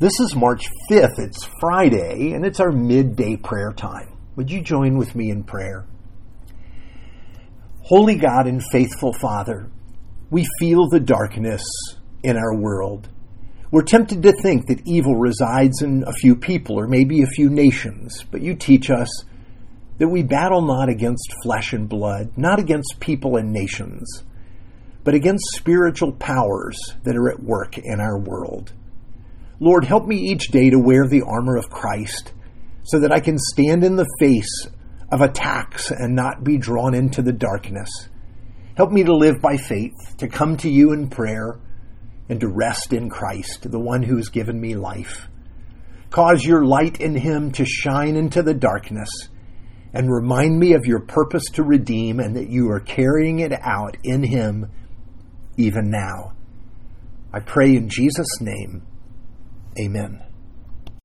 This is March 5th. It's Friday, and it's our midday prayer time. Would you join with me in prayer? Holy God and faithful Father, we feel the darkness in our world. We're tempted to think that evil resides in a few people or maybe a few nations, but you teach us that we battle not against flesh and blood, not against people and nations, but against spiritual powers that are at work in our world. Lord, help me each day to wear the armor of Christ so that I can stand in the face of attacks and not be drawn into the darkness. Help me to live by faith, to come to you in prayer, and to rest in Christ, the one who has given me life. Cause your light in him to shine into the darkness and remind me of your purpose to redeem and that you are carrying it out in him even now. I pray in Jesus' name. Amen.